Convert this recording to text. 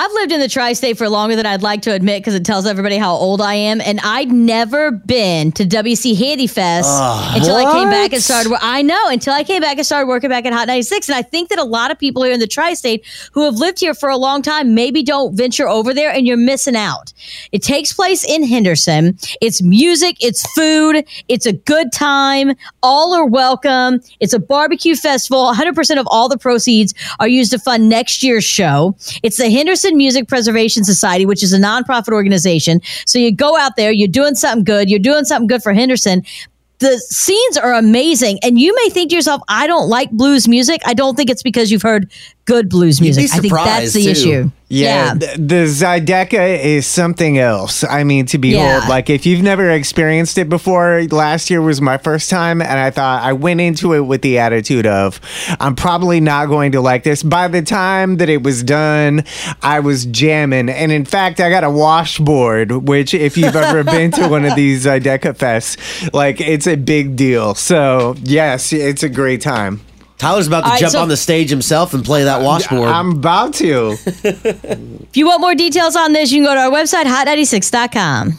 I've lived in the tri-state for longer than I'd like to admit because it tells everybody how old I am, and I'd never been to WC Handy Fest ah, until I came back and started. I know until I came back and started working back at Hot 96, and I think that a lot of people here in the tri-state who have lived here for a long time maybe don't venture over there, and you're missing out. It takes place in Henderson. It's music, it's food, it's a good time. All are welcome. It's a barbecue festival. 100% of all the proceeds are used to fund next year's show. It's the Henderson Music Preservation Society, which is a nonprofit organization. So you go out there, you're doing something good, you're doing something good for Henderson. The scenes are amazing. And you may think to yourself, I don't like blues music. I don't think it's because you've heard good blues music. I think that's the too. issue. Yeah, th- the Zydeco is something else. I mean, to behold, Yeah. like if you've never experienced it before, last year was my first time, and I thought I went into it with the attitude of, I'm probably not going to like this. By the time that it was done, I was jamming, and in fact, I got a washboard, which if you've ever been to one of these Zydeco fests, like it's a big deal. So yes, it's a great time. Tyler's about to All right, jump so- on the stage himself and play that washboard. I'm about to. If you want more details on this, you can go to our website, hot96.com.